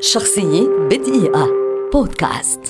شخصية بدقيقة. بودكاست.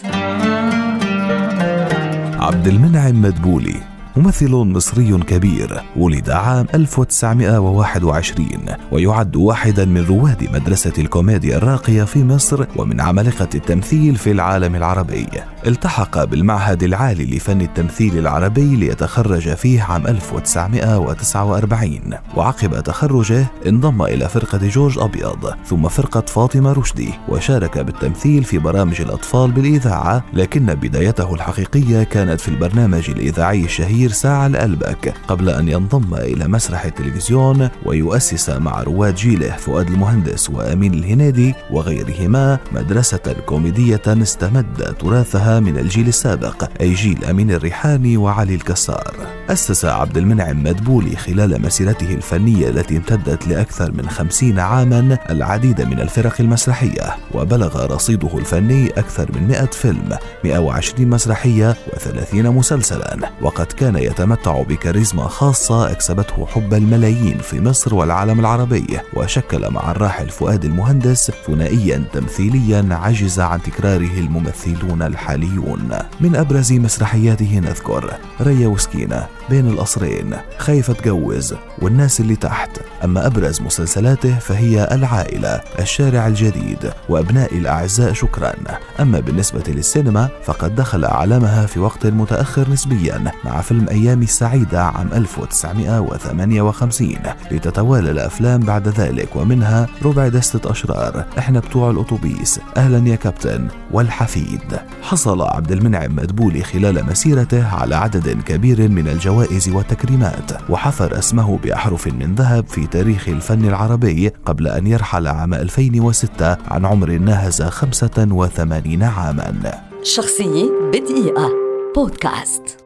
عبد المنعم مدبولي. ممثل مصري كبير ولد عام 1921 ويعد واحدا من رواد مدرسة الكوميديا الراقية في مصر ومن عمالقة التمثيل في العالم العربي. التحق بالمعهد العالي لفن التمثيل العربي ليتخرج فيه عام 1949 وعقب تخرجه انضم إلى فرقة جورج أبيض ثم فرقة فاطمة رشدي وشارك بالتمثيل في برامج الأطفال بالإذاعة لكن بدايته الحقيقية كانت في البرنامج الإذاعي الشهير ساعة لقلبك قبل أن ينضم إلى مسرح التلفزيون ويؤسس مع رواد جيله فؤاد المهندس وأمين الهنيدي وغيرهما مدرسة كوميدية استمد تراثها من الجيل السابق أي جيل أمين الريحاني وعلي الكسار. أسس عبد المنعم مدبولي خلال مسيرته الفنية التي امتدت لأكثر من خمسين عاما العديد من الفرق المسرحية وبلغ رصيده الفني أكثر من 100 فيلم 120 مسرحية و30 مسلسلا وقد كان يتمتع بكاريزما خاصة أكسبته حب الملايين في مصر والعالم العربي وشكل مع الراحل فؤاد المهندس ثنائيا تمثيليا عجز عن تكراره الممثلون الحاليين العربيون من أبرز مسرحياته نذكر ريا وسكينة بين القصرين خايف اتجوز والناس اللي تحت. أما أبرز مسلسلاته فهي العائلة الشارع الجديد وأبناء الأعزاء شكرا. أما بالنسبة للسينما فقد دخل أعلامها في وقت متأخر نسبيا مع أيام السعيدة عام 1958 لتتوالى الأفلام بعد ذلك ومنها ربع دستة أشرار. إحنا بتوع الأوتوبيس. أهلا يا كابتن والحفيد. حصل عبد المنعم مدبولي خلال مسيرته على عدد كبير من الجوائز والتكريمات وحفر اسمه بأحرف من ذهب في تاريخ الفن العربي قبل أن يرحل عام 2006 عن عمر ناهز 85 عاما. شخصية بدقيقة. بودكاست.